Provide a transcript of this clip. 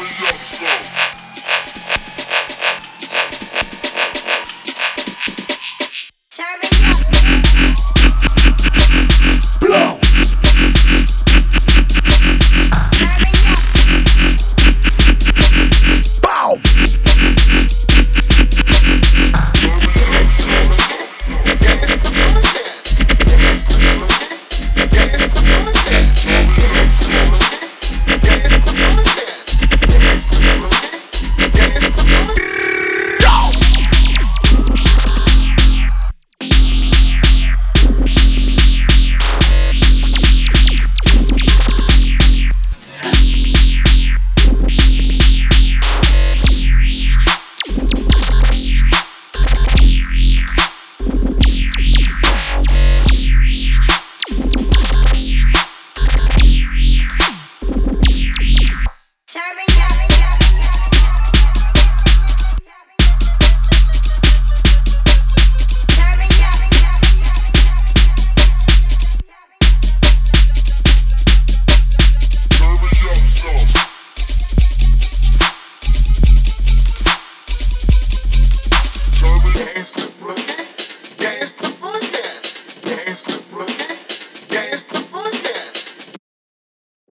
Mario. dance.